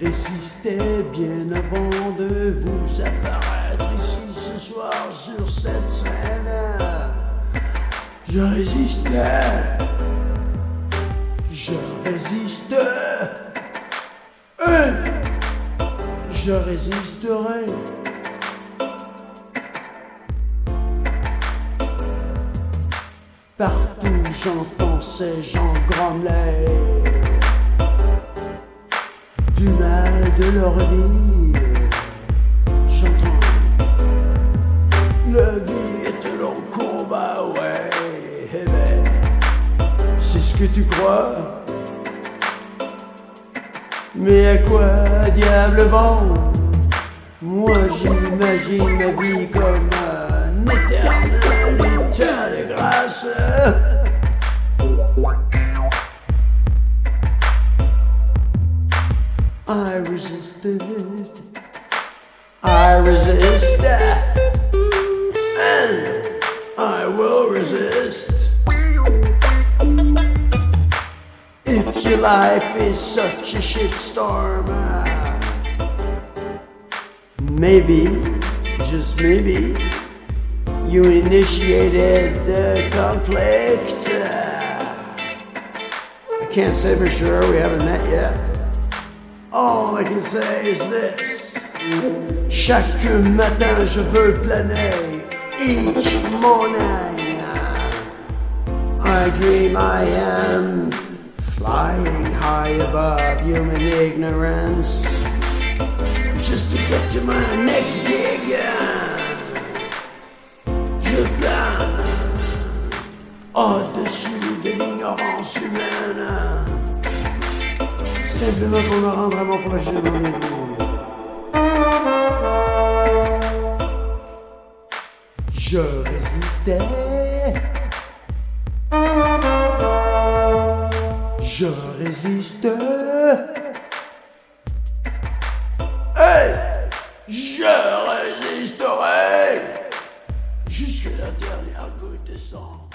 résistais bien avant de vous apparaître ici ce soir sur cette scène. Je résistais. Je résiste. Je résisterai. Partout j'entends ces gens grommeler leur vie. J'entends la vie est un long combat, ouais. Eh ben, c'est ce que tu crois. Mais à quoi diable vent Moi j'imagine ma vie comme un éternel état de grâce. I resisted. I resist. And I will resist. If your life is such a shitstorm, maybe, just maybe, you initiated the conflict. I can't say for sure, we haven't met yet. All I can say is this. Chaque matin je veux planer. Each morning I dream I am flying high above human ignorance. Just to get to my next gig. Je plane au-dessus de l'ignorance humaine. Simplement pour me rendre à mon prochain rendez-vous. Je résistais. Je résiste. Hey! Je résisterai jusqu'à la dernière goutte de sang.